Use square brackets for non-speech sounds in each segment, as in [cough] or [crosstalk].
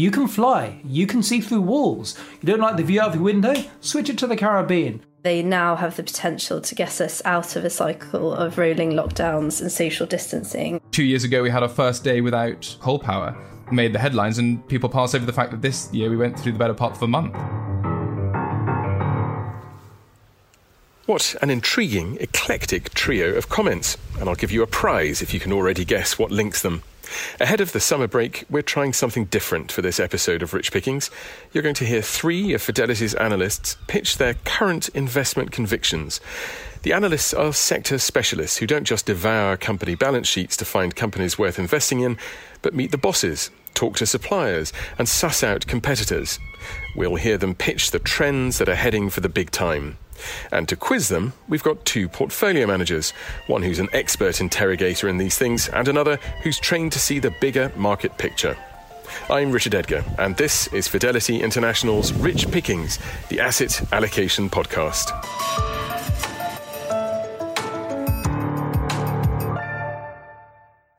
You can fly. You can see through walls. You don't like the view out of your window? Switch it to the Caribbean. They now have the potential to get us out of a cycle of rolling lockdowns and social distancing. Two years ago, we had our first day without coal power. Made the headlines, and people pass over the fact that this year we went through the better part of a month. What an intriguing, eclectic trio of comments, and I'll give you a prize if you can already guess what links them. Ahead of the summer break, we're trying something different for this episode of Rich Pickings. You're going to hear three of Fidelity's analysts pitch their current investment convictions. The analysts are sector specialists who don't just devour company balance sheets to find companies worth investing in, but meet the bosses, talk to suppliers, and suss out competitors. We'll hear them pitch the trends that are heading for the big time. And to quiz them, we've got two portfolio managers one who's an expert interrogator in these things, and another who's trained to see the bigger market picture. I'm Richard Edgar, and this is Fidelity International's Rich Pickings, the Asset Allocation Podcast.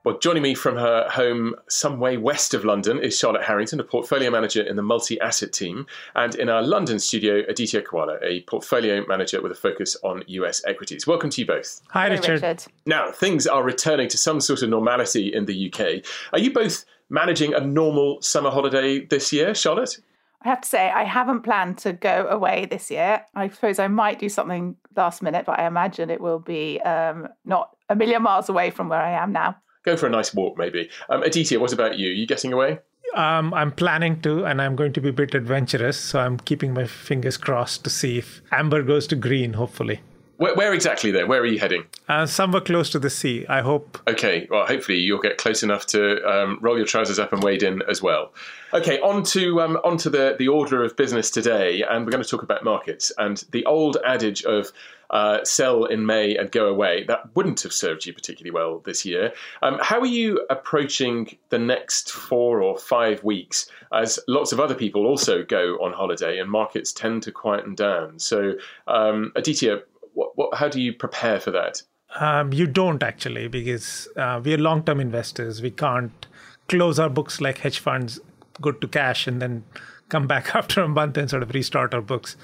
Well, joining me from her home some way west of London is Charlotte Harrington, a portfolio manager in the multi asset team, and in our London studio, Aditya Khowala, a portfolio manager with a focus on US equities. Welcome to you both. Hi, Richard. Richard. Now, things are returning to some sort of normality in the UK. Are you both managing a normal summer holiday this year, Charlotte? I have to say, I haven't planned to go away this year. I suppose I might do something last minute, but I imagine it will be um, not a million miles away from where I am now go for a nice walk, maybe. Um, Aditya, what about you? Are you getting away? Um, I'm planning to, and I'm going to be a bit adventurous. So I'm keeping my fingers crossed to see if amber goes to green, hopefully. Where, where exactly there? Where are you heading? Uh, somewhere close to the sea, I hope. Okay, well, hopefully you'll get close enough to um, roll your trousers up and wade in as well. Okay, on to, um, on to the, the order of business today, and we're going to talk about markets. And the old adage of uh, sell in May and go away. That wouldn't have served you particularly well this year. Um, how are you approaching the next four or five weeks as lots of other people also go on holiday and markets tend to quieten down? So, um, Aditya, what, what, how do you prepare for that? Um, you don't actually, because uh, we are long term investors. We can't close our books like hedge funds, go to cash, and then come back [laughs] after a month and sort of restart our books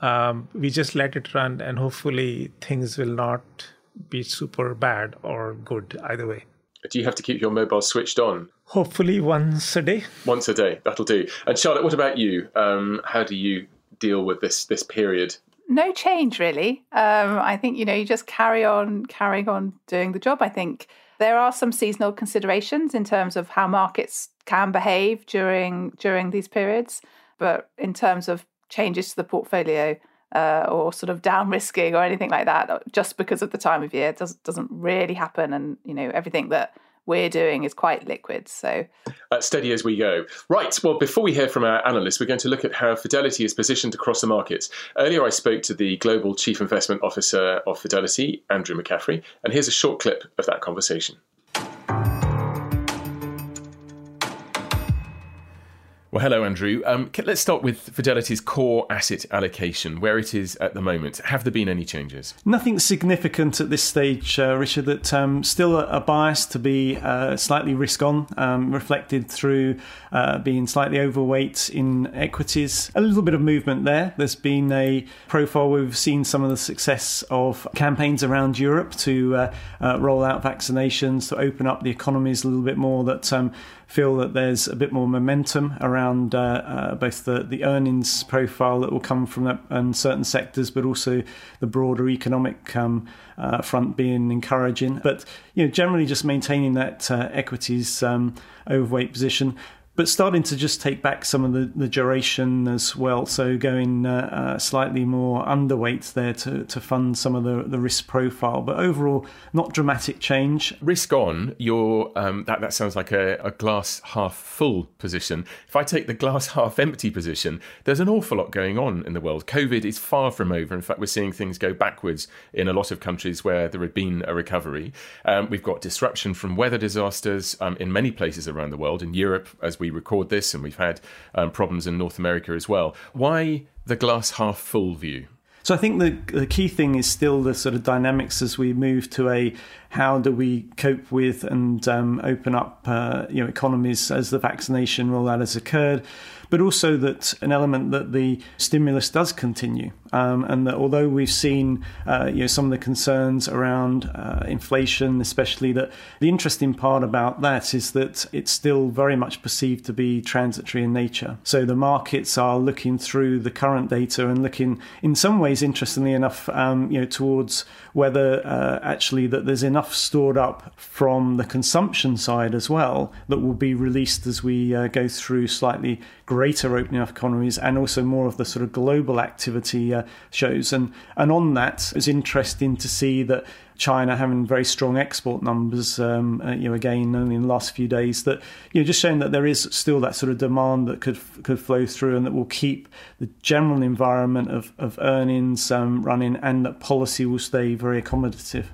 um, we just let it run and hopefully things will not be super bad or good either way. Do you have to keep your mobile switched on? Hopefully once a day. Once a day, that'll do. And Charlotte, what about you? Um, how do you deal with this this period? No change really. Um, I think you know you just carry on carrying on doing the job. I think there are some seasonal considerations in terms of how markets can behave during during these periods, but in terms of changes to the portfolio uh, or sort of down risking or anything like that just because of the time of year it does, doesn't really happen. And you know everything that we're doing is quite liquid. So uh, steady as we go. Right. Well before we hear from our analysts we're going to look at how fidelity is positioned across the markets. Earlier i spoke to the global chief investment officer of fidelity andrew mccaffery and here's a short clip of that conversation Well, hello, Andrew. Um, let's start with Fidelity's core asset allocation, where it is at the moment. Have there been any changes? Nothing significant at this stage, uh, Richard. That um, still a, a, bias to be uh, slightly risk on, um, reflected through uh, being slightly overweight in equities. A little bit of movement there. There's been a profile. We've seen some of the success of campaigns around Europe to uh, uh, roll out vaccinations, to open up the economies a little bit more. That um, feel that there's a bit more momentum around uh, uh, both the, the earnings profile that will come from that and certain sectors, but also the broader economic um, uh, front being encouraging. But you know, generally just maintaining that uh, equities um, overweight position but starting to just take back some of the, the duration as well. So going uh, uh, slightly more underweight there to, to fund some of the, the risk profile. But overall, not dramatic change. Risk on, your um, that, that sounds like a, a glass half full position. If I take the glass [laughs] half empty position, there's an awful lot going on in the world. COVID is far from over. In fact, we're seeing things go backwards in a lot of countries where there had been a recovery. Um, we've got disruption from weather disasters um, in many places around the world. In Europe, as we we record this, and we've had um, problems in North America as well. Why the glass half full view? So I think the the key thing is still the sort of dynamics as we move to a how do we cope with and um, open up uh, you know economies as the vaccination rollout has occurred but also that an element that the stimulus does continue, um, and that although we've seen uh, you know some of the concerns around uh, inflation, especially that the interesting part about that is that it's still very much perceived to be transitory in nature. So the markets are looking through the current data and looking, in some ways, interestingly enough, um, you know, towards whether uh, actually that there's enough stored up from the consumption side as well that will be released as we uh, go through slightly greater opening of economies and also more of the sort of global activity uh, shows. And and on that, it's interesting to see that China having very strong export numbers, um, uh, you know, again only in the last few days, that you know, just showing that there is still that sort of demand that could could flow through and that will keep the general environment of of earnings um, running, and that policy will stay very accommodative.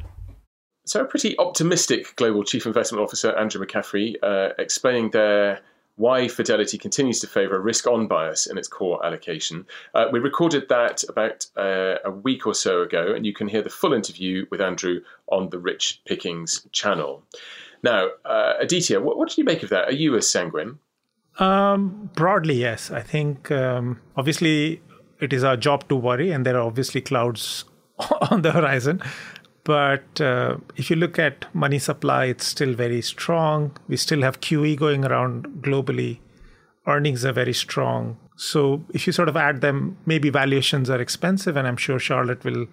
So, a pretty optimistic global chief investment officer, Andrew McCaffery, uh, explaining there why Fidelity continues to favour a risk on bias in its core allocation. Uh, we recorded that about uh, a week or so ago, and you can hear the full interview with Andrew on the Rich Pickings channel. Now, uh, Aditya, what, what do you make of that? Are you as sanguine? Um, broadly, yes. I think um, obviously it is our job to worry, and there are obviously clouds [laughs] on the horizon. But uh, if you look at money supply, it's still very strong. We still have QE going around globally. Earnings are very strong. So if you sort of add them, maybe valuations are expensive, and I'm sure Charlotte will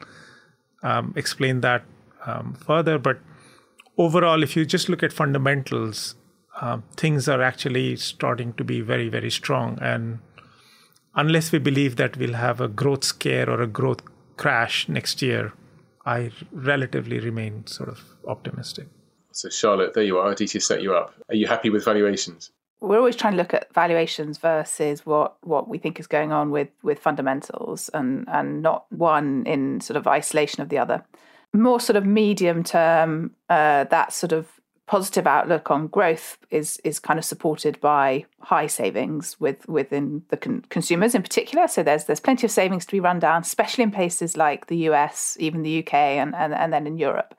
um, explain that um, further. But overall, if you just look at fundamentals, uh, things are actually starting to be very, very strong. And unless we believe that we'll have a growth scare or a growth crash next year, I relatively remain sort of optimistic. So, Charlotte, there you are. Aditya set you up. Are you happy with valuations? We're always trying to look at valuations versus what, what we think is going on with, with fundamentals and, and not one in sort of isolation of the other. More sort of medium term, uh, that sort of positive outlook on growth is is kind of supported by high savings with within the con- consumers in particular. So there's there's plenty of savings to be run down, especially in places like the US, even the UK, and and, and then in Europe.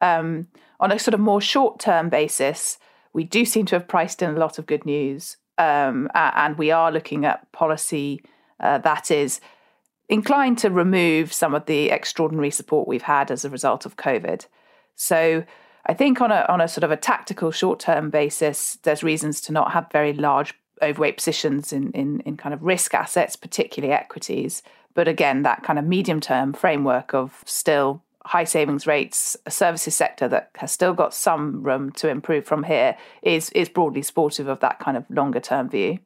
Um, on a sort of more short term basis, we do seem to have priced in a lot of good news, um, and we are looking at policy uh, that is inclined to remove some of the extraordinary support we've had as a result of COVID. So I think on a on a sort of a tactical short term basis, there's reasons to not have very large overweight positions in, in in kind of risk assets, particularly equities. But again, that kind of medium term framework of still high savings rates, a services sector that has still got some room to improve from here is is broadly supportive of that kind of longer term view.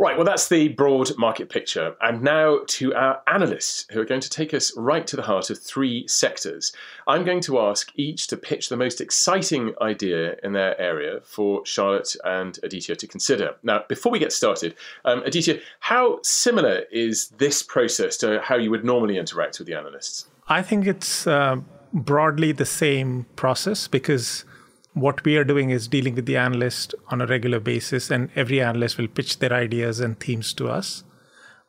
Right, well, that's the broad market picture. And now to our analysts who are going to take us right to the heart of three sectors. I'm going to ask each to pitch the most exciting idea in their area for Charlotte and Aditya to consider. Now, before we get started, um, Aditya, how similar is this process to how you would normally interact with the analysts? I think it's uh, broadly the same process because what we are doing is dealing with the analyst on a regular basis, and every analyst will pitch their ideas and themes to us.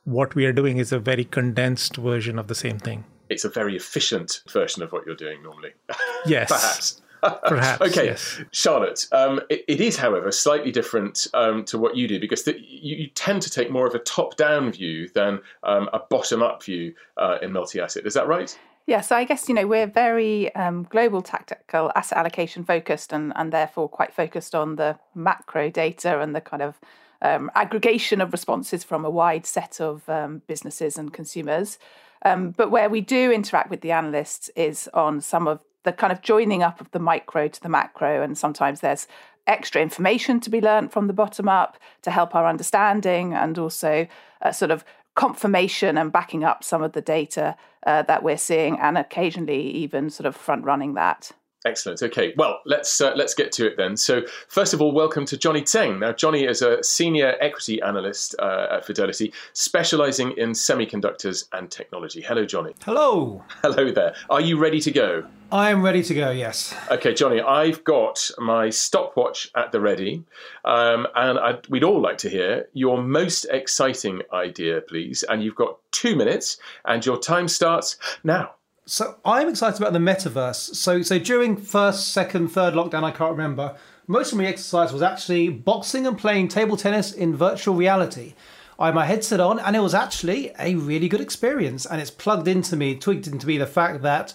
What we are doing is a very condensed version of the same thing. It's a very efficient version of what you're doing normally. [laughs] Yes. Perhaps. Perhaps. [laughs] okay, yes. Charlotte. Um, it, it is, however, slightly different um, to what you do because the, you, you, tend to take more of a top-down view than um, a bottom-up view uh, in multi-asset. Is that right? Yeah, so I guess you know we're very um, global tactical asset allocation focused, and and therefore quite focused on the macro data and the kind of um, aggregation of responses from a wide set of um, businesses and consumers. Um, but where we do interact with the analysts is on some of the kind of joining up of the micro to the macro, and sometimes there's extra information to be learned from the bottom up to help our understanding, and also sort of confirmation and backing up some of the data uh, that we're seeing, and occasionally even sort of front running that. Excellent. Okay. Well, let's uh, let's get to it then. So, first of all, welcome to Johnny Tseng. Now, Johnny is a senior equity analyst uh, at Fidelity, specialising in semiconductors and technology. Hello, Johnny. Hello. Hello there. Are you ready to go? I am ready to go. Yes. Okay, Johnny. I've got my stopwatch at the ready, um, and I'd, we'd all like to hear your most exciting idea, please. And you've got two minutes, and your time starts now. So I'm excited about the metaverse. So so during first, second, third lockdown, I can't remember. Most of my exercise was actually boxing and playing table tennis in virtual reality. I had my headset on, and it was actually a really good experience. And it's plugged into me, twigged into me the fact that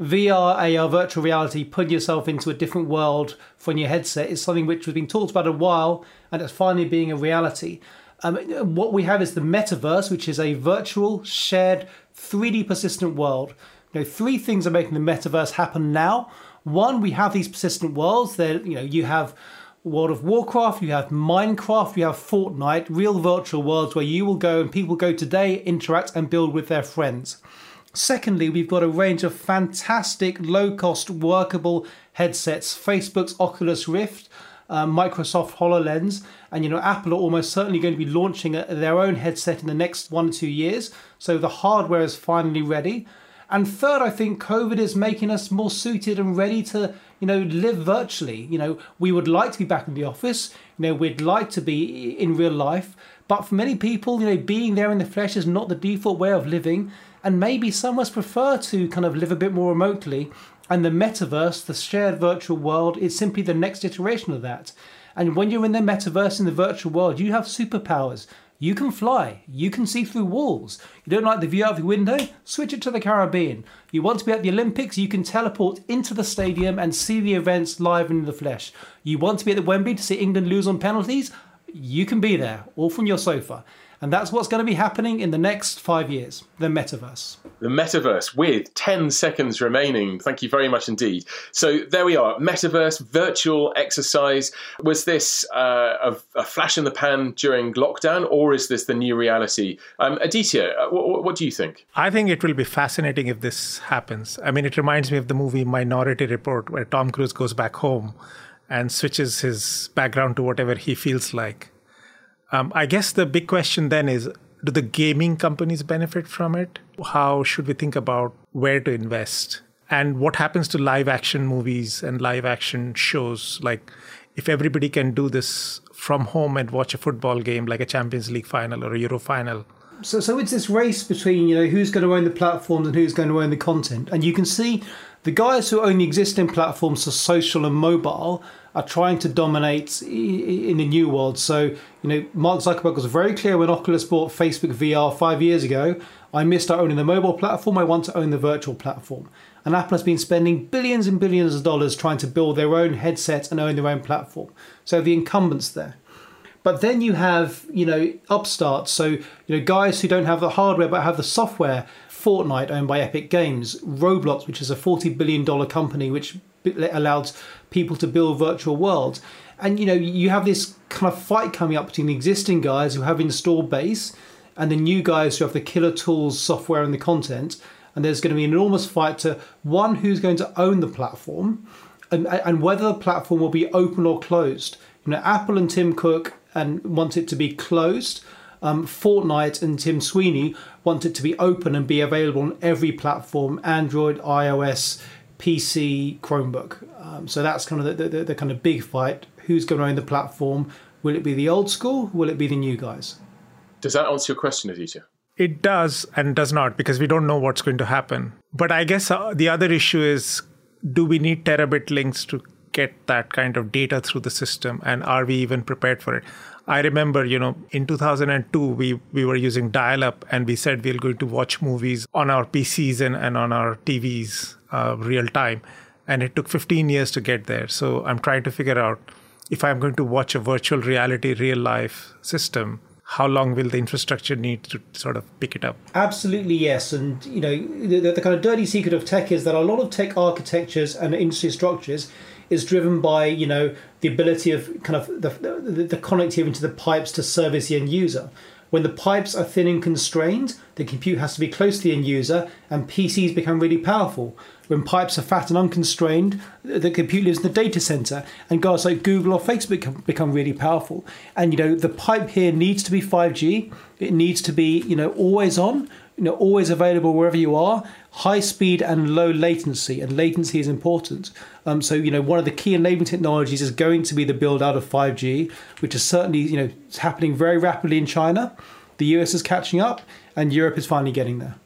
VR, AR, virtual reality, putting yourself into a different world from your headset is something which has been talked about a while, and it's finally being a reality. Um, what we have is the metaverse, which is a virtual, shared, 3D persistent world know, three things are making the metaverse happen now. One, we have these persistent worlds. That you know, you have World of Warcraft, you have Minecraft, you have Fortnite, real virtual worlds where you will go and people go today, interact and build with their friends. Secondly, we've got a range of fantastic, low cost, workable headsets Facebook's Oculus Rift, uh, Microsoft HoloLens, and you know, Apple are almost certainly going to be launching a, their own headset in the next one or two years. So the hardware is finally ready. And third, I think COVID is making us more suited and ready to, you know, live virtually. You know, we would like to be back in the office. You know, we'd like to be in real life. But for many people, you know, being there in the flesh is not the default way of living. And maybe some of us prefer to kind of live a bit more remotely. And the metaverse, the shared virtual world, is simply the next iteration of that. And when you're in the metaverse, in the virtual world, you have superpowers. You can fly. You can see through walls. You don't like the view out of your window? Switch it to the Caribbean. You want to be at the Olympics? You can teleport into the stadium and see the events live in the flesh. You want to be at the Wembley to see England lose on penalties? You can be there, all from your sofa. And that's what's going to be happening in the next five years the metaverse. The metaverse with 10 seconds remaining. Thank you very much indeed. So there we are metaverse, virtual exercise. Was this uh, a, a, flash in the pan during lockdown, or is this the new reality? Um, Aditya, uh, what, what do you think? I think it will be fascinating if this happens. I mean, it reminds me of the movie Minority Report, where Tom Cruise goes back home and switches his background to whatever he feels like um, I guess the big question then is do the gaming companies benefit from it? How should we think about where to invest? And what happens to live action movies and live action shows? Like, if everybody can do this from home and watch a football game like a Champions League final or a Euro final. So, so it's this race between you know who's going to own the platforms and who's going to own the content, and you can see the guys who own the existing platforms for social and mobile are trying to dominate in the new world. So, you know, Mark Zuckerberg was very clear when Oculus bought Facebook VR five years ago. I missed out owning the mobile platform. I want to own the virtual platform. And Apple has been spending billions and billions of dollars trying to build their own headset and own their own platform. So the incumbents there. But then you have, you know, upstarts. So, you know, guys who don't have the hardware but have the software. Fortnite, owned by Epic Games. Roblox, which is a $40 billion company which allowed people to build virtual worlds. And you know, you have this kind of fight coming up between the existing guys who have installed base and the new guys who have the killer tools, software, and the content. And there's going to be an enormous fight to one who's going to own the platform and, and whether the platform will be open or closed. You know, Apple and Tim Cook and want it to be closed. Um, Fortnite and Tim Sweeney want it to be open and be available on every platform Android, iOS, PC, Chromebook. Um, so that's kind of the, the, the, kind of big fight. Who's going to own the platform? Will it be the old school? Will it be the new guys? Does that answer your question, Aditya? It does and does not because we don't know what's going to happen. But I guess uh, the other issue is do we need terabit links to get that kind of data through the system and are we even prepared for it? I remember, you know, in 2002, we, we were using dial up and we said we we're going to watch movies on our PCs and, and on our TVs uh, real time. And it took 15 years to get there. So I'm trying to figure out if I'm going to watch a virtual reality, real life system, how long will the infrastructure need to sort of pick it up? Absolutely, yes. And, you know, the, the kind of dirty secret of tech is that a lot of tech architectures and industry structures is driven by you know the ability of kind of the, the, the connectivity to the pipes to service the end user. When the pipes are thin and constrained, the compute has to be close to the end user, and PCs become really powerful. when pipes are fat and unconstrained, the compute lives in the data center, and guys like Google or Facebook become, become really powerful. And you know, the pipe here needs to be 5G. It needs to be you know always on, you know always available wherever you are, high speed and low latency, and latency is important. Um, so you know, one of the key enabling technologies is going to be the build out of 5G, which is certainly you know it's happening very rapidly in China. The US is catching up, and Europe is finally getting there.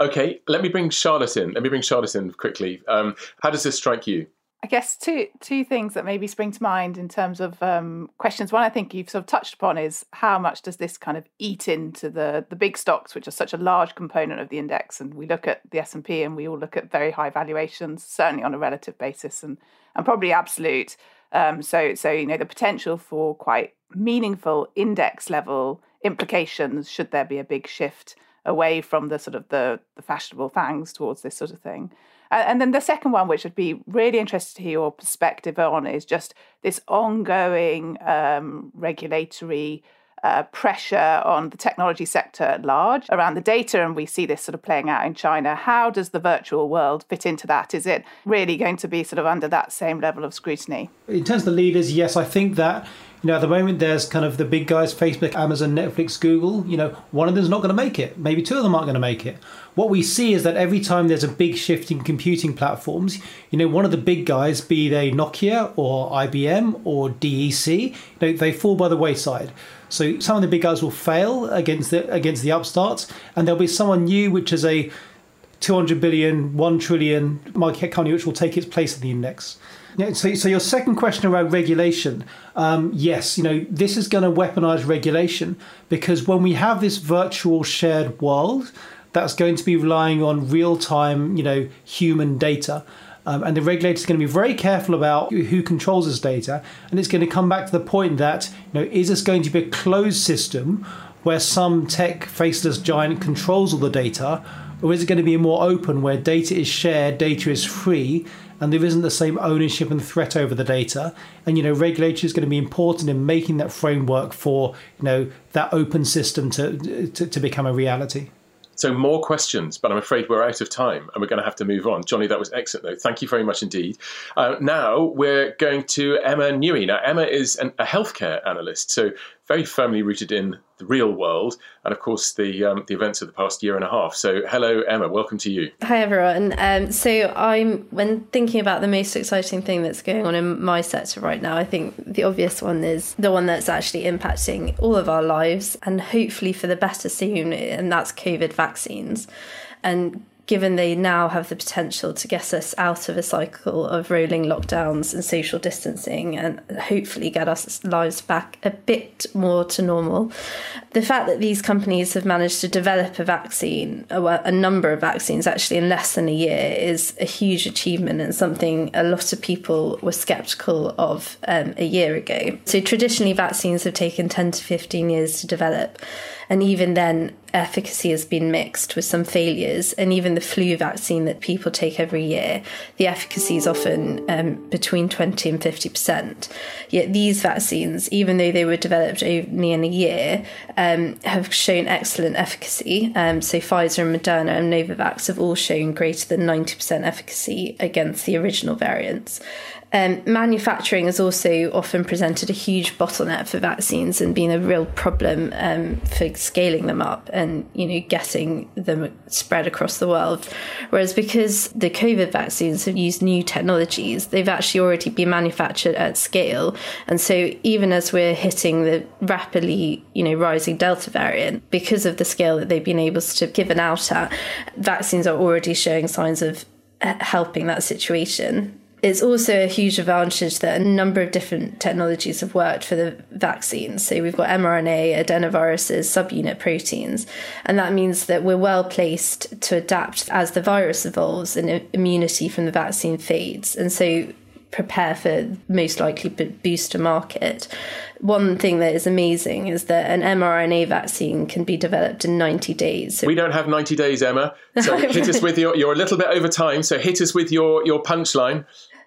Okay, let me bring Charlotte in. Let me bring Charlotte in quickly. Um, how does this strike you? I guess two two things that maybe spring to mind in terms of um, questions. One, I think you've sort of touched upon is how much does this kind of eat into the the big stocks, which are such a large component of the index. And we look at the S and P, and we all look at very high valuations, certainly on a relative basis, and and probably absolute. Um, so so you know the potential for quite meaningful index level implications should there be a big shift away from the sort of the, the fashionable fangs towards this sort of thing. And then the second one, which I'd be really interested to hear your perspective on, is just this ongoing um, regulatory uh, pressure on the technology sector at large around the data. And we see this sort of playing out in China. How does the virtual world fit into that? Is it really going to be sort of under that same level of scrutiny? In terms of the leaders, yes, I think that you know, at the moment, there's kind of the big guys Facebook, Amazon, Netflix, Google. You know, one of them's not going to make it. Maybe two of them aren't going to make it. What we see is that every time there's a big shift in computing platforms, you know, one of the big guys, be they Nokia or IBM or DEC, you know, they fall by the wayside. So some of the big guys will fail against the against the upstarts, and there'll be someone new, which is a 200 billion, 1 trillion market company, which will take its place in the index. So, so your second question around regulation, um, yes, you know this is going to weaponize regulation because when we have this virtual shared world, that's going to be relying on real time, you know, human data. Um, and the regulator is going to be very careful about who controls this data, and it's going to come back to the point that you know is this going to be a closed system where some tech faceless giant controls all the data, or is it going to be more open where data is shared, data is free, and there isn't the same ownership and threat over the data. And you know, regulation is going to be important in making that framework for you know that open system to to, to become a reality. So more questions, but I'm afraid we're out of time and we're going to have to move on. Johnny, that was excellent, though. Thank you very much indeed. Uh, now we're going to Emma Newey. Now, Emma is an, a healthcare analyst, so very firmly rooted in the real world and, of course, the um, the events of the past year and a half. So, hello, Emma. Welcome to you. Hi, everyone. Um, so, I'm when thinking about the most exciting thing that's going on in my sector right now, I think the obvious one is the one that's actually impacting all of our lives and hopefully for the better soon, and that's COVID vaccines. And given they now have the potential to get us out of a cycle of rolling lockdowns and social distancing and hopefully get our lives back a bit more to normal. The fact that these companies have managed to develop a vaccine, a number of vaccines actually in less than a year, is a huge achievement and something a lot of people were skeptical of um, a year ago. So traditionally, vaccines have taken 10 to 15 years to develop. And even then, efficacy has been mixed with some failures. And even the flu vaccine that people take every year, the efficacy is often um, between 20 and 50%. Yet these vaccines, even though they were developed only in a year, um, have shown excellent efficacy. Um, so Pfizer and Moderna and Novavax have all shown greater than 90% efficacy against the original variants. Um, manufacturing has also often presented a huge bottleneck for vaccines and been a real problem um, for scaling them up and you know getting them spread across the world. Whereas because the COVID vaccines have used new technologies, they've actually already been manufactured at scale, and so even as we're hitting the rapidly you know rising Delta variant, because of the scale that they've been able to given out at, vaccines are already showing signs of uh, helping that situation it's also a huge advantage that a number of different technologies have worked for the vaccines. So we've got mRNA, adenoviruses, subunit proteins, and that means that we're well placed to adapt as the virus evolves and immunity from the vaccine fades. And so prepare for most likely booster market. One thing that is amazing is that an mRNA vaccine can be developed in 90 days. So we don't have 90 days, Emma. So hit us [laughs] with your, you're a little bit over time. So hit us with your, your punchline.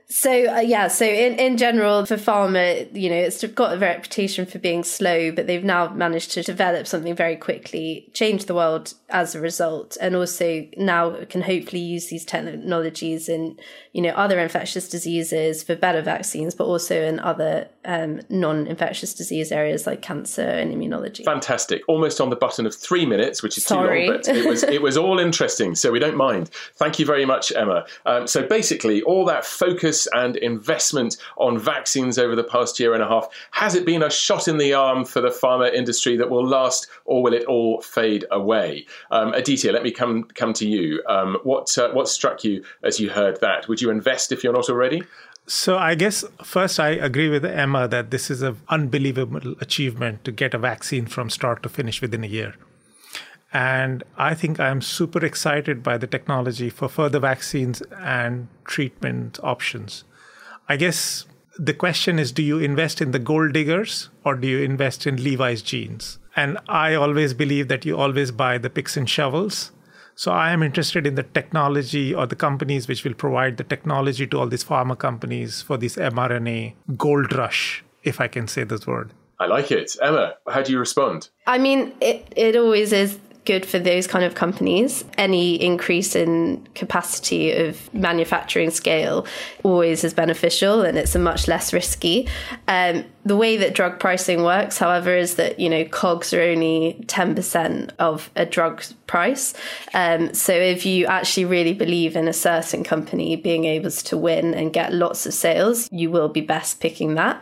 So uh, yeah, so in, in general for pharma, you know, it's got a reputation for being slow, but they've now managed to develop something very quickly, change the world as a result, and also now can hopefully use these technologies in you know other infectious diseases for better vaccines, but also in other um, non-infectious disease areas like cancer and immunology. Fantastic! Almost on the button of three minutes, which is Sorry. too long, but it was it was all interesting, so we don't mind. Thank you very much, Emma. Um, so basically, all that focus and investment on vaccines over the past year and a half has it been a shot in the arm for the pharma industry that will last, or will it all fade away? Um, Aditya, let me come come to you. Um, what uh, what struck you as you heard that? Would you invest if you're not already? So I guess first I agree with Emma that this is an unbelievable achievement to get a vaccine from start to finish within a year. And I think I'm super excited by the technology for further vaccines and treatment options. I guess the question is do you invest in the gold diggers or do you invest in Levi's jeans? And I always believe that you always buy the picks and shovels. So I am interested in the technology or the companies which will provide the technology to all these pharma companies for this mRNA gold rush, if I can say this word. I like it. Emma, how do you respond? I mean, it, it always is good for those kind of companies. Any increase in capacity of manufacturing scale always is beneficial and it's a much less risky. Um, the way that drug pricing works, however, is that, you know, COGS are only 10% of a drug price. Um, so if you actually really believe in a certain company being able to win and get lots of sales, you will be best picking that.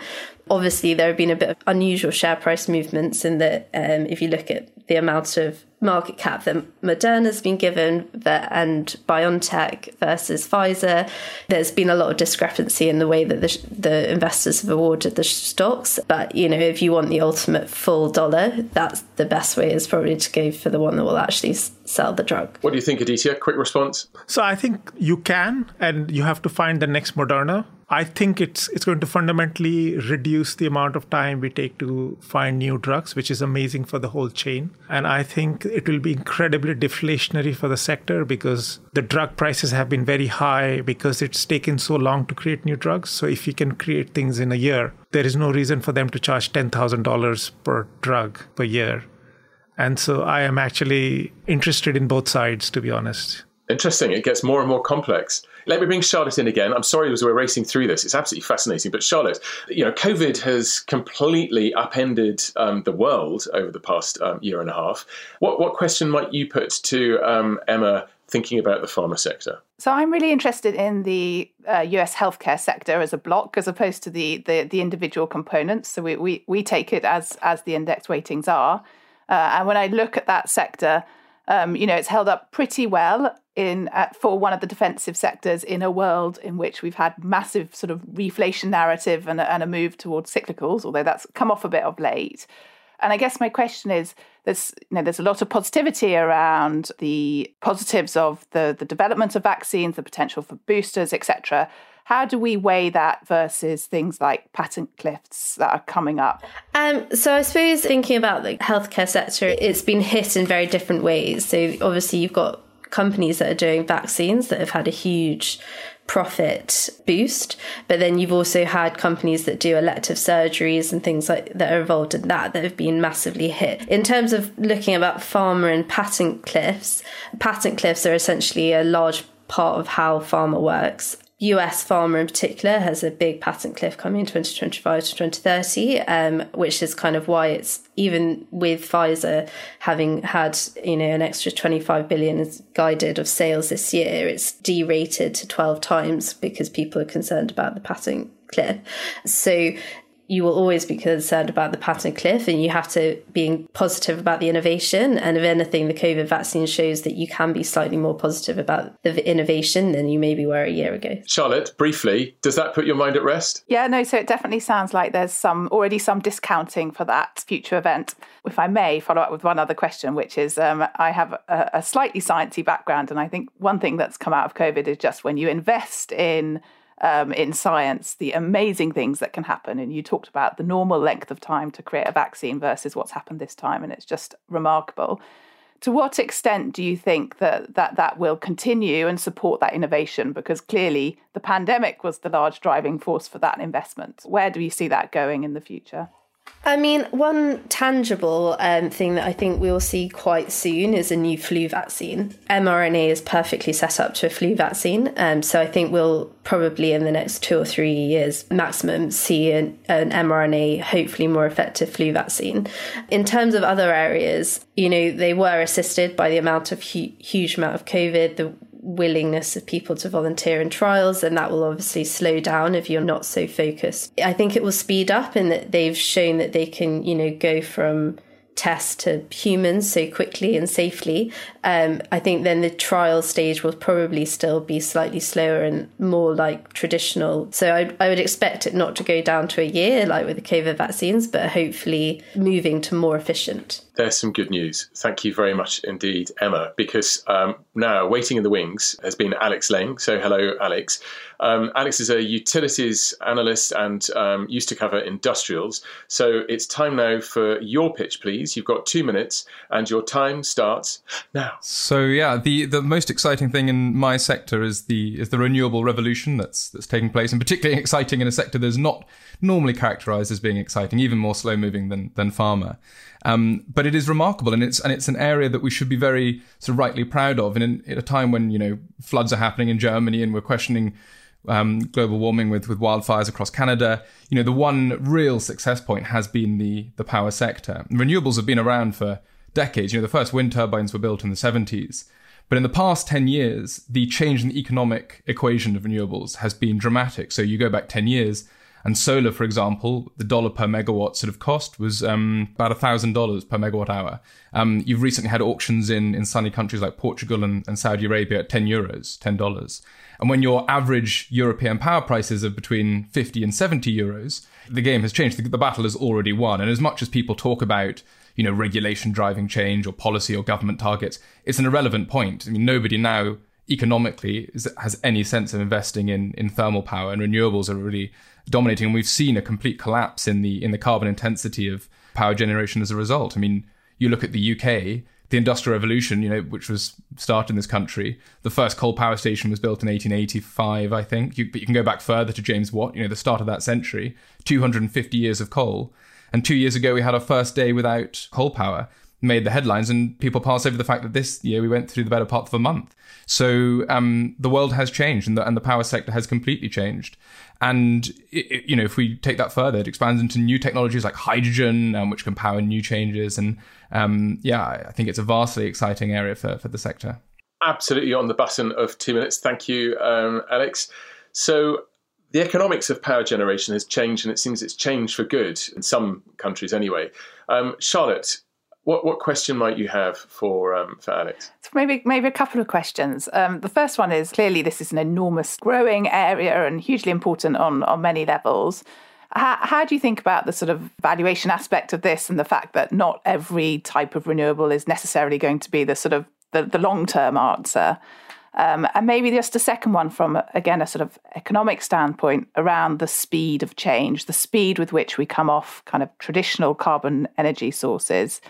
Obviously, there have been a bit of unusual share price movements in that um, if you look at the amount of market cap that Moderna's been given and BioNTech versus Pfizer. There's been a lot of discrepancy in the way that the, the investors have awarded the stocks. But, you know, if you want the ultimate full dollar, that's the best way is probably to go for the one that will actually sell the drug. What do you think, Aditya? Quick response. So I think you can, and you have to find the next Moderna. I think it's it's going to fundamentally reduce the amount of time we take to find new drugs, which is amazing for the whole chain. And I think it will be incredibly deflationary for the sector because the drug prices have been very high because it's taken so long to create new drugs. So if you can create things in a year, there is no reason for them to charge ten thousand dollars per drug per year. And so I am actually interested in both sides, to be honest. Interesting. It gets more and more complex. Let me bring Charlotte in again. I'm sorry as we're racing through this. It's absolutely fascinating. But Charlotte, you know, COVID has completely upended um, the world over the past um, year and a half. What what question might you put to um, Emma thinking about the pharma sector? So I'm really interested in the uh, US healthcare sector as a block, as opposed to the the, the individual components. So we, we we take it as as the index weightings are, uh, and when I look at that sector. Um, you know, it's held up pretty well in uh, for one of the defensive sectors in a world in which we've had massive sort of reflation narrative and, and a move towards cyclicals, although that's come off a bit of late. And I guess my question is there's you know there's a lot of positivity around the positives of the the development of vaccines, the potential for boosters, etc. How do we weigh that versus things like patent cliffs that are coming up? Um, so I suppose thinking about the healthcare sector, it's been hit in very different ways. So obviously you've got companies that are doing vaccines that have had a huge profit boost but then you've also had companies that do elective surgeries and things like that are involved in that that have been massively hit. In terms of looking about pharma and patent cliffs patent cliffs are essentially a large part of how pharma works US pharma in particular has a big patent cliff coming in 2025 to 2030, um, which is kind of why it's even with Pfizer having had you know an extra 25 billion guided of sales this year, it's derated to 12 times because people are concerned about the patent cliff. So you will always be concerned about the patent cliff and you have to be positive about the innovation. And if anything, the COVID vaccine shows that you can be slightly more positive about the innovation than you maybe were a year ago. Charlotte, briefly, does that put your mind at rest? Yeah, no, so it definitely sounds like there's some already some discounting for that future event. If I may follow up with one other question, which is um, I have a, a slightly sciencey background, and I think one thing that's come out of COVID is just when you invest in um, in science, the amazing things that can happen. And you talked about the normal length of time to create a vaccine versus what's happened this time, and it's just remarkable. To what extent do you think that, that that will continue and support that innovation? Because clearly the pandemic was the large driving force for that investment. Where do you see that going in the future? I mean, one tangible um, thing that I think we'll see quite soon is a new flu vaccine. mRNA is perfectly set up to a flu vaccine. Um, so I think we'll probably in the next two or three years maximum see an, an mRNA, hopefully more effective flu vaccine. In terms of other areas, you know, they were assisted by the amount of hu- huge amount of COVID, the willingness of people to volunteer in trials, and that will obviously slow down if you're not so focused. I think it will speed up in that they've shown that they can, you know, go from test to humans so quickly and safely. Um, I think then the trial stage will probably still be slightly slower and more like traditional. So I, I would expect it not to go down to a year like with the COVID vaccines, but hopefully moving to more efficient there's some good news. Thank you very much indeed, Emma, because um, now waiting in the wings has been Alex Laing. So, hello, Alex. Um, Alex is a utilities analyst and um, used to cover industrials. So, it's time now for your pitch, please. You've got two minutes, and your time starts now. So, yeah, the, the most exciting thing in my sector is the is the renewable revolution that's that's taking place, and particularly [laughs] exciting in a sector that's not normally characterized as being exciting, even more slow moving than than pharma. Um, but it is remarkable, and it's and it's an area that we should be very sort of rightly proud of. And in, at a time when you know floods are happening in Germany, and we're questioning um, global warming with with wildfires across Canada, you know the one real success point has been the the power sector. Renewables have been around for decades. You know the first wind turbines were built in the 70s. But in the past 10 years, the change in the economic equation of renewables has been dramatic. So you go back 10 years, and solar, for example, the dollar per megawatt sort of cost was um, about thousand dollars per megawatt hour. Um, you've recently had auctions in, in sunny countries like Portugal and, and Saudi Arabia at 10 euros, $10. And when your average European power prices are between 50 and 70 euros, the game has changed. The, the battle is already won. And as much as people talk about you know, regulation driving change or policy or government targets, it's an irrelevant point. I mean, nobody now economically is, has any sense of investing in, in thermal power and renewables are really dominating, and we've seen a complete collapse in the in the carbon intensity of power generation as a result. I mean, you look at the UK, the Industrial Revolution, you know, which was started in this country. The first coal power station was built in 1885, I think. You, but you can go back further to James Watt, you know, the start of that century, 250 years of coal. And two years ago, we had our first day without coal power made the headlines, and people pass over the fact that this year we went through the better part of a month. So um, the world has changed, and the, and the power sector has completely changed. And it, it, you know, if we take that further, it expands into new technologies like hydrogen, um, which can power new changes. And um, yeah, I think it's a vastly exciting area for for the sector. Absolutely on the button of two minutes. Thank you, um, Alex. So the economics of power generation has changed, and it seems it's changed for good in some countries anyway. Um, Charlotte, what what question might you have for um, for Alex? So maybe maybe a couple of questions. Um, the first one is clearly this is an enormous growing area and hugely important on on many levels. How, how do you think about the sort of valuation aspect of this and the fact that not every type of renewable is necessarily going to be the sort of the, the long term answer? Um, and maybe just a second one from again a sort of economic standpoint around the speed of change, the speed with which we come off kind of traditional carbon energy sources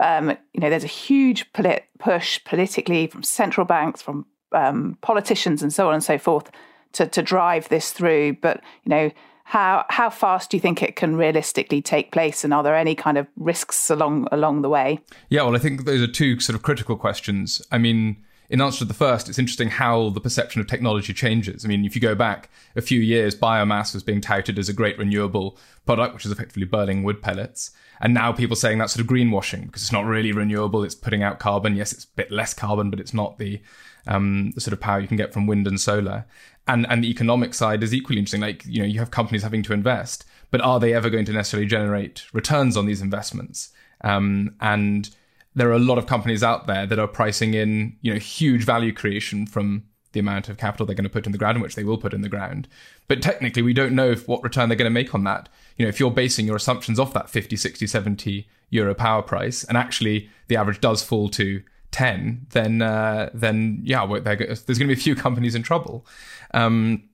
um, you know, there's a huge polit- push politically from central banks, from um, politicians, and so on and so forth to to drive this through. But you know, how how fast do you think it can realistically take place, and are there any kind of risks along along the way? Yeah, well, I think those are two sort of critical questions. I mean. In answer to the first, it's interesting how the perception of technology changes. I mean, if you go back a few years, biomass was being touted as a great renewable product, which is effectively burning wood pellets. And now people saying that's sort of greenwashing because it's not really renewable. It's putting out carbon. Yes, it's a bit less carbon, but it's not the um, the sort of power you can get from wind and solar. And and the economic side is equally interesting. Like you know, you have companies having to invest, but are they ever going to necessarily generate returns on these investments? Um, and there are a lot of companies out there that are pricing in you know huge value creation from the amount of capital they're going to put in the ground, which they will put in the ground. But technically, we don't know if, what return they're going to make on that. You know, if you're basing your assumptions off that 50, 60, 70 euro power price, and actually the average does fall to 10, then uh, then yeah, there's going to be a few [laughs] companies in trouble. Um,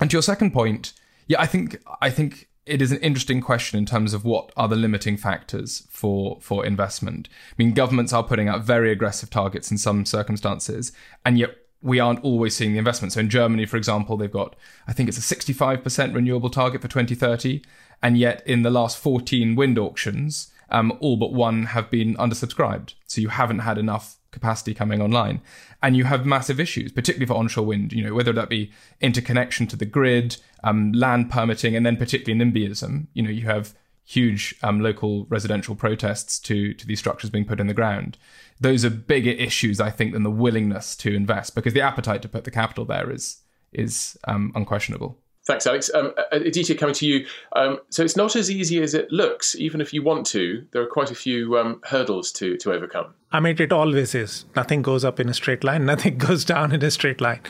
and to your second point, yeah, I think I think it is an interesting question in terms of what are the limiting factors for for investment. I mean, governments are putting out very aggressive targets in some circumstances, and yet we aren't always seeing the investment. So in Germany, for example, they've got I think it's a 65% renewable target for 2030, and yet in the last 14 wind auctions, um, all but one have been undersubscribed. So you haven't had enough capacity coming online, and you have massive issues, particularly for onshore wind. You know whether that be interconnection to the grid um, land permitting, and then particularly NIMBYism. You know, you have huge um, local residential protests to to these structures being put in the ground. Those are bigger issues, I think, than the willingness to invest, because the appetite to put the capital there is is um, unquestionable. Thanks, Alex. Um, Aditya, coming to you. Um, so it's not as easy as it looks. Even if you want to, there are quite a few um, hurdles to to overcome. I mean, it always is. Nothing goes up in a straight line. Nothing [laughs] goes down in a straight line.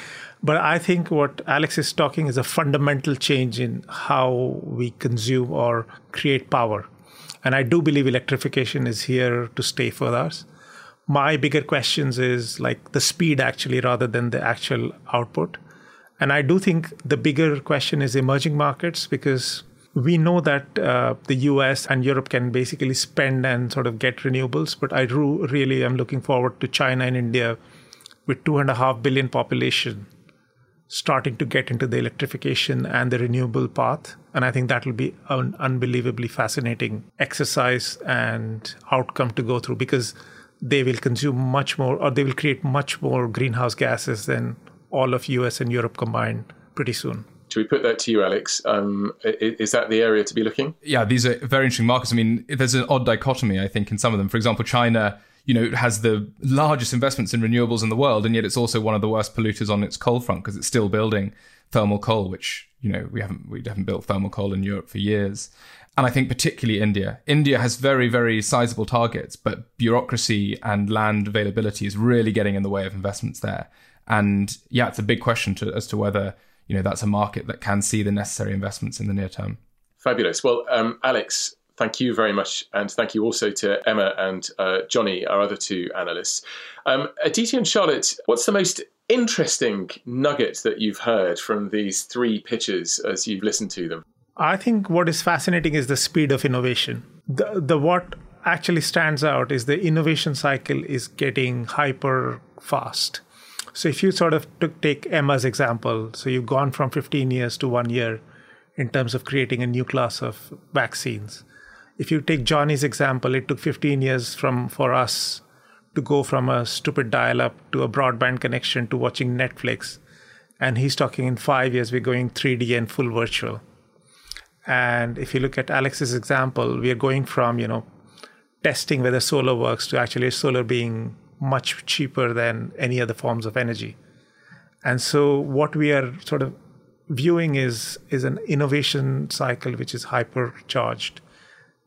But I think what Alex is talking is a fundamental change in how we consume or create power. And I do believe electrification is here to stay for us. My bigger questions is like the speed actually rather than the actual output. And I do think the bigger question is emerging markets because we know that uh, the US and Europe can basically spend and sort of get renewables, but I really am looking forward to China and India with two and a half billion population starting to get into the electrification and the renewable path. And I think that will be an unbelievably fascinating exercise and outcome to go through because they will consume much more or they will create much more greenhouse gases than all of US and Europe combined pretty soon. Should we put that to you, Alex? Um, is that the area to be looking? Yeah, these are very interesting markets. I mean, there's an odd dichotomy, I think, in some of them. For example, China you know, it has the largest investments in renewables in the world, and yet it's also one of the worst polluters on its coal front because it's still building thermal coal, which you know we haven't we haven't built thermal coal in Europe for years. And I think particularly India. India has very very sizable targets, but bureaucracy and land availability is really getting in the way of investments there. And yeah, it's a big question to, as to whether you know that's a market that can see the necessary investments in the near term. Fabulous. Well, um, Alex, thank you very much. And thank you also to Emma and uh, Johnny, our other two analysts. Um, Aditya and Charlotte, what's the most interesting nugget that you've heard from these three pitches as you've listened to them? I think what is fascinating is the speed of innovation. The, the what actually stands out is the innovation cycle is getting hyper fast. So if you sort of took, take Emma's example, so you've gone from 15 years to one year in terms of creating a new class of vaccines if you take Johnny's example, it took 15 years from for us to go from a stupid dial-up to a broadband connection to watching Netflix, and he's talking in five years we're going 3D and full virtual. And if you look at Alex's example, we are going from you know testing whether solar works to actually solar being much cheaper than any other forms of energy. And so what we are sort of viewing is is an innovation cycle which is hypercharged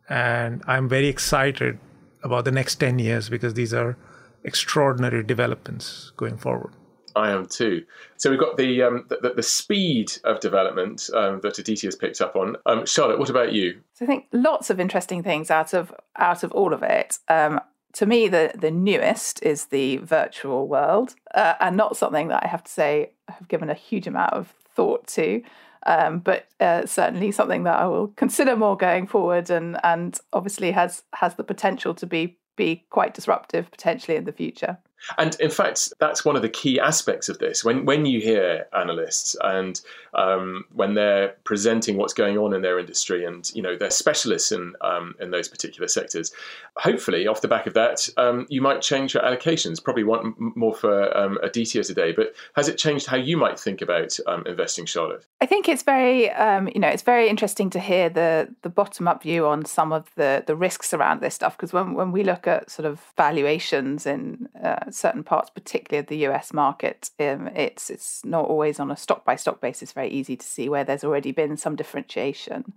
and I'm very excited about the next 10 years because these are extraordinary developments going forward. I am too. So we've got the um, the, the, speed of development um, that Aditi has picked up on. Um, Charlotte, what about you? So I think lots of interesting things out of out of all of it. Um, to me, the the newest is the virtual world, uh, and not something that I have to say I have given a huge amount of thought to um, but uh, certainly something that I will consider more going forward, and and obviously has has the potential to be be quite disruptive potentially in the future. And in fact, that's one of the key aspects of this. When when you hear analysts and um, when they're presenting what's going on in their industry, and you know they're specialists in um, in those particular sectors, hopefully off the back of that, um, you might change your allocations. Probably want more for um, Aditya today, but has it changed how you might think about um, investing, Charlotte? I think it's very um, you know it's very interesting to hear the the bottom up view on some of the the risks around this stuff because when when we look at sort of valuations in uh, certain parts, particularly of the US market, um, it's it's not always on a stock by stock basis very easy to see where there's already been some differentiation.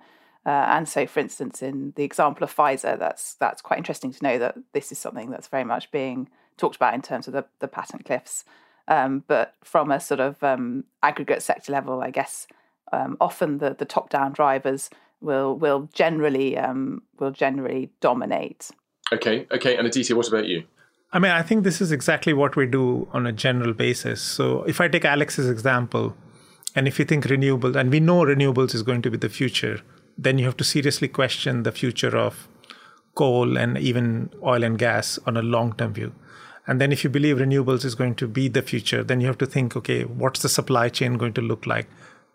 Uh, and so, for instance, in the example of Pfizer, that's that's quite interesting to know that this is something that's very much being talked about in terms of the, the patent cliffs. Um, but from a sort of um, aggregate sector level, I guess um, often the, the top down drivers will will generally um, will generally dominate. Okay, okay. And Aditya, what about you? I mean, I think this is exactly what we do on a general basis. So if I take Alex's example, and if you think renewables, and we know renewables is going to be the future, then you have to seriously question the future of coal and even oil and gas on a long term view. And then if you believe renewables is going to be the future, then you have to think, okay, what's the supply chain going to look like?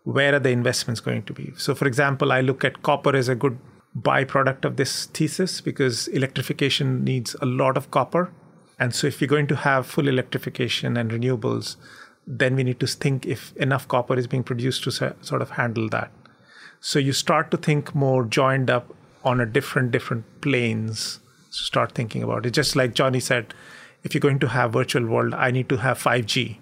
Where are the investments going to be? So, for example, I look at copper as a good byproduct of this thesis because electrification needs a lot of copper. And so, if you're going to have full electrification and renewables, then we need to think if enough copper is being produced to sort of handle that. So you start to think more joined up on a different different planes. Start thinking about it. Just like Johnny said, if you're going to have virtual world, I need to have 5G.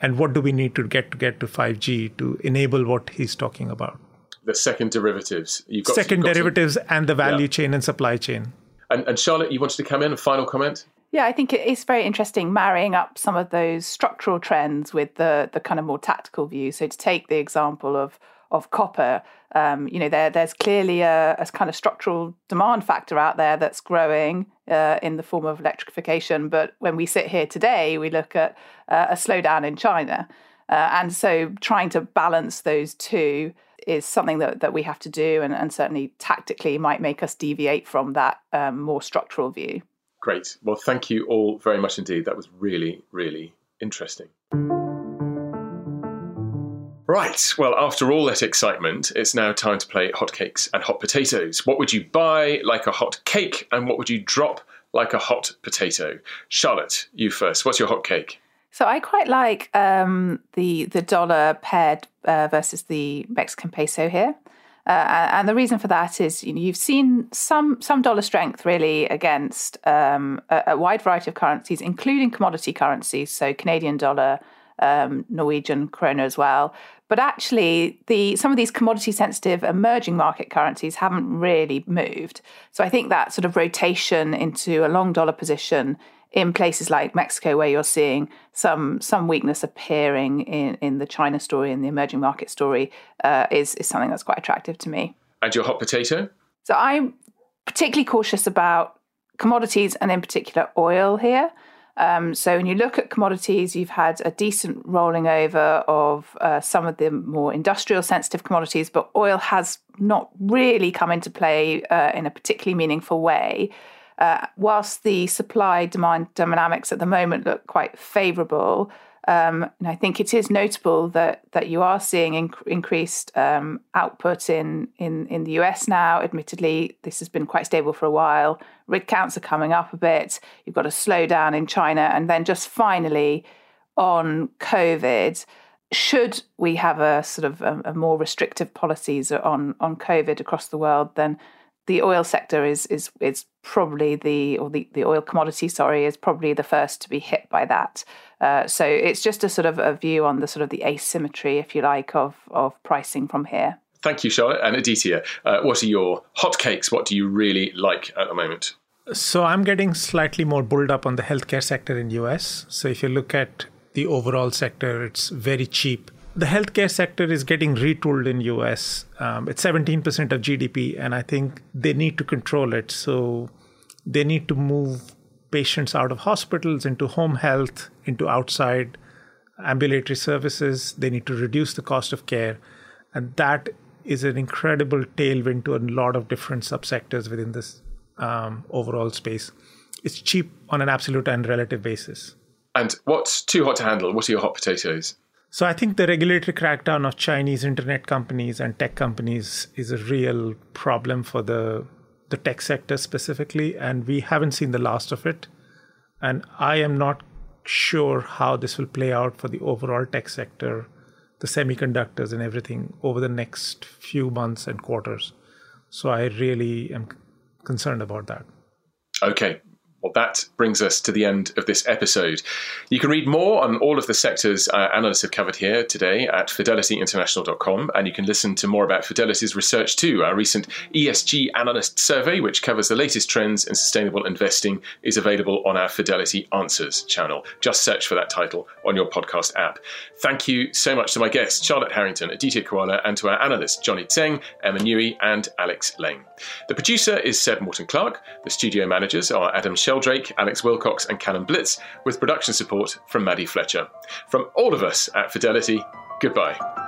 And what do we need to get to get to 5G to enable what he's talking about? The second derivatives. You've got second you've got derivatives to, and the value yeah. chain and supply chain. And, and Charlotte, you wanted to come in. A final comment. Yeah, I think it's very interesting marrying up some of those structural trends with the the kind of more tactical view. So to take the example of of copper, um, you know, there there's clearly a, a, kind of structural demand factor out there that's growing uh, in the form of electrification. But when we sit here today, we look at uh, a slowdown in China, uh, and so trying to balance those two is something that, that we have to do, and, and certainly tactically might make us deviate from that um, more structural view. Great. Well, thank you all very much indeed. That was really, really interesting. Right. Well, after all that excitement, it's now time to play hotcakes and hot potatoes. What would you buy like a hot cake, and what would you drop like a hot potato? Charlotte, you first. What's your hot cake? So I quite like um, the the dollar paired uh, versus the Mexican peso here. Uh, and the reason for that is you know, you've seen some some dollar strength really against um, a, a, wide variety of currencies, including commodity currencies, so Canadian dollar, um, Norwegian krona as well. But actually, the some of these commodity sensitive emerging market currencies haven't really moved. So I think that sort of rotation into a long dollar position in places like Mexico, where you're seeing some some weakness appearing in, in the China story and the emerging market story, uh, is is something that's quite attractive to me. And your hot potato? So I'm particularly cautious about commodities and in particular oil here. Um, so when you look at commodities, you've had a decent rolling over of uh, some of the more industrial sensitive commodities, but oil has not really come into play uh, in a particularly meaningful way. Uh, whilst the supply demand dynamics at the moment look quite favourable, um, and I think it is notable that that you are seeing inc- increased um, output in, in in the US now. Admittedly, this has been quite stable for a while. Rig counts are coming up a bit. You've got a slowdown in China, and then just finally on COVID. Should we have a sort of a, a more restrictive policies on on COVID across the world, then the oil sector is is is probably the or the, the oil commodity sorry is probably the first to be hit by that. Uh, so it's just a sort of a view on the sort of the asymmetry if you like of of pricing from here. Thank you charlotte. And aditya uh, what are your hot cakes? What do you really like at the moment? So i'm getting slightly more bulled up on the healthcare sector in us so if you look at the overall sector it's very cheap the healthcare sector is getting retooled in US. Um, it's 17% of GDP, and I think they need to control it. So they need to move patients out of hospitals into home health, into outside ambulatory services. They need to reduce the cost of care, and that is an incredible tailwind to a lot of different subsectors within this um, overall space. It's cheap on an absolute and relative basis. And what's too hot to handle? What are your hot potatoes? So I think the regulatory crackdown of Chinese internet companies and tech companies is a real problem for the the tech sector specifically, and we haven't seen the last of it. And I am not sure how this will play out for the overall tech sector, the semiconductors and everything over the next few months and quarters. So I really am concerned about that. Okay, well, that brings us to the end of this episode. You can read more on all of the sectors uh, analysts have covered here today at fidelityinternational.com, and you can listen to more about Fidelity's research too. Our recent ESG analyst survey, which covers the latest trends in sustainable investing, is available on our Fidelity Answers channel. Just search for that title on your podcast app. Thank you so much to my guests, Charlotte Harrington, Aditya Khowala, and to our analysts, Johnny Tseng, Emma Newey, and Alex Lane. The producer is Seb Morton Clark. The studio managers are Adam Sheldrake, Alex Wilcox, and Callum Blitz, with production support from Maddie Fletcher. From all of us at Fidelity, goodbye.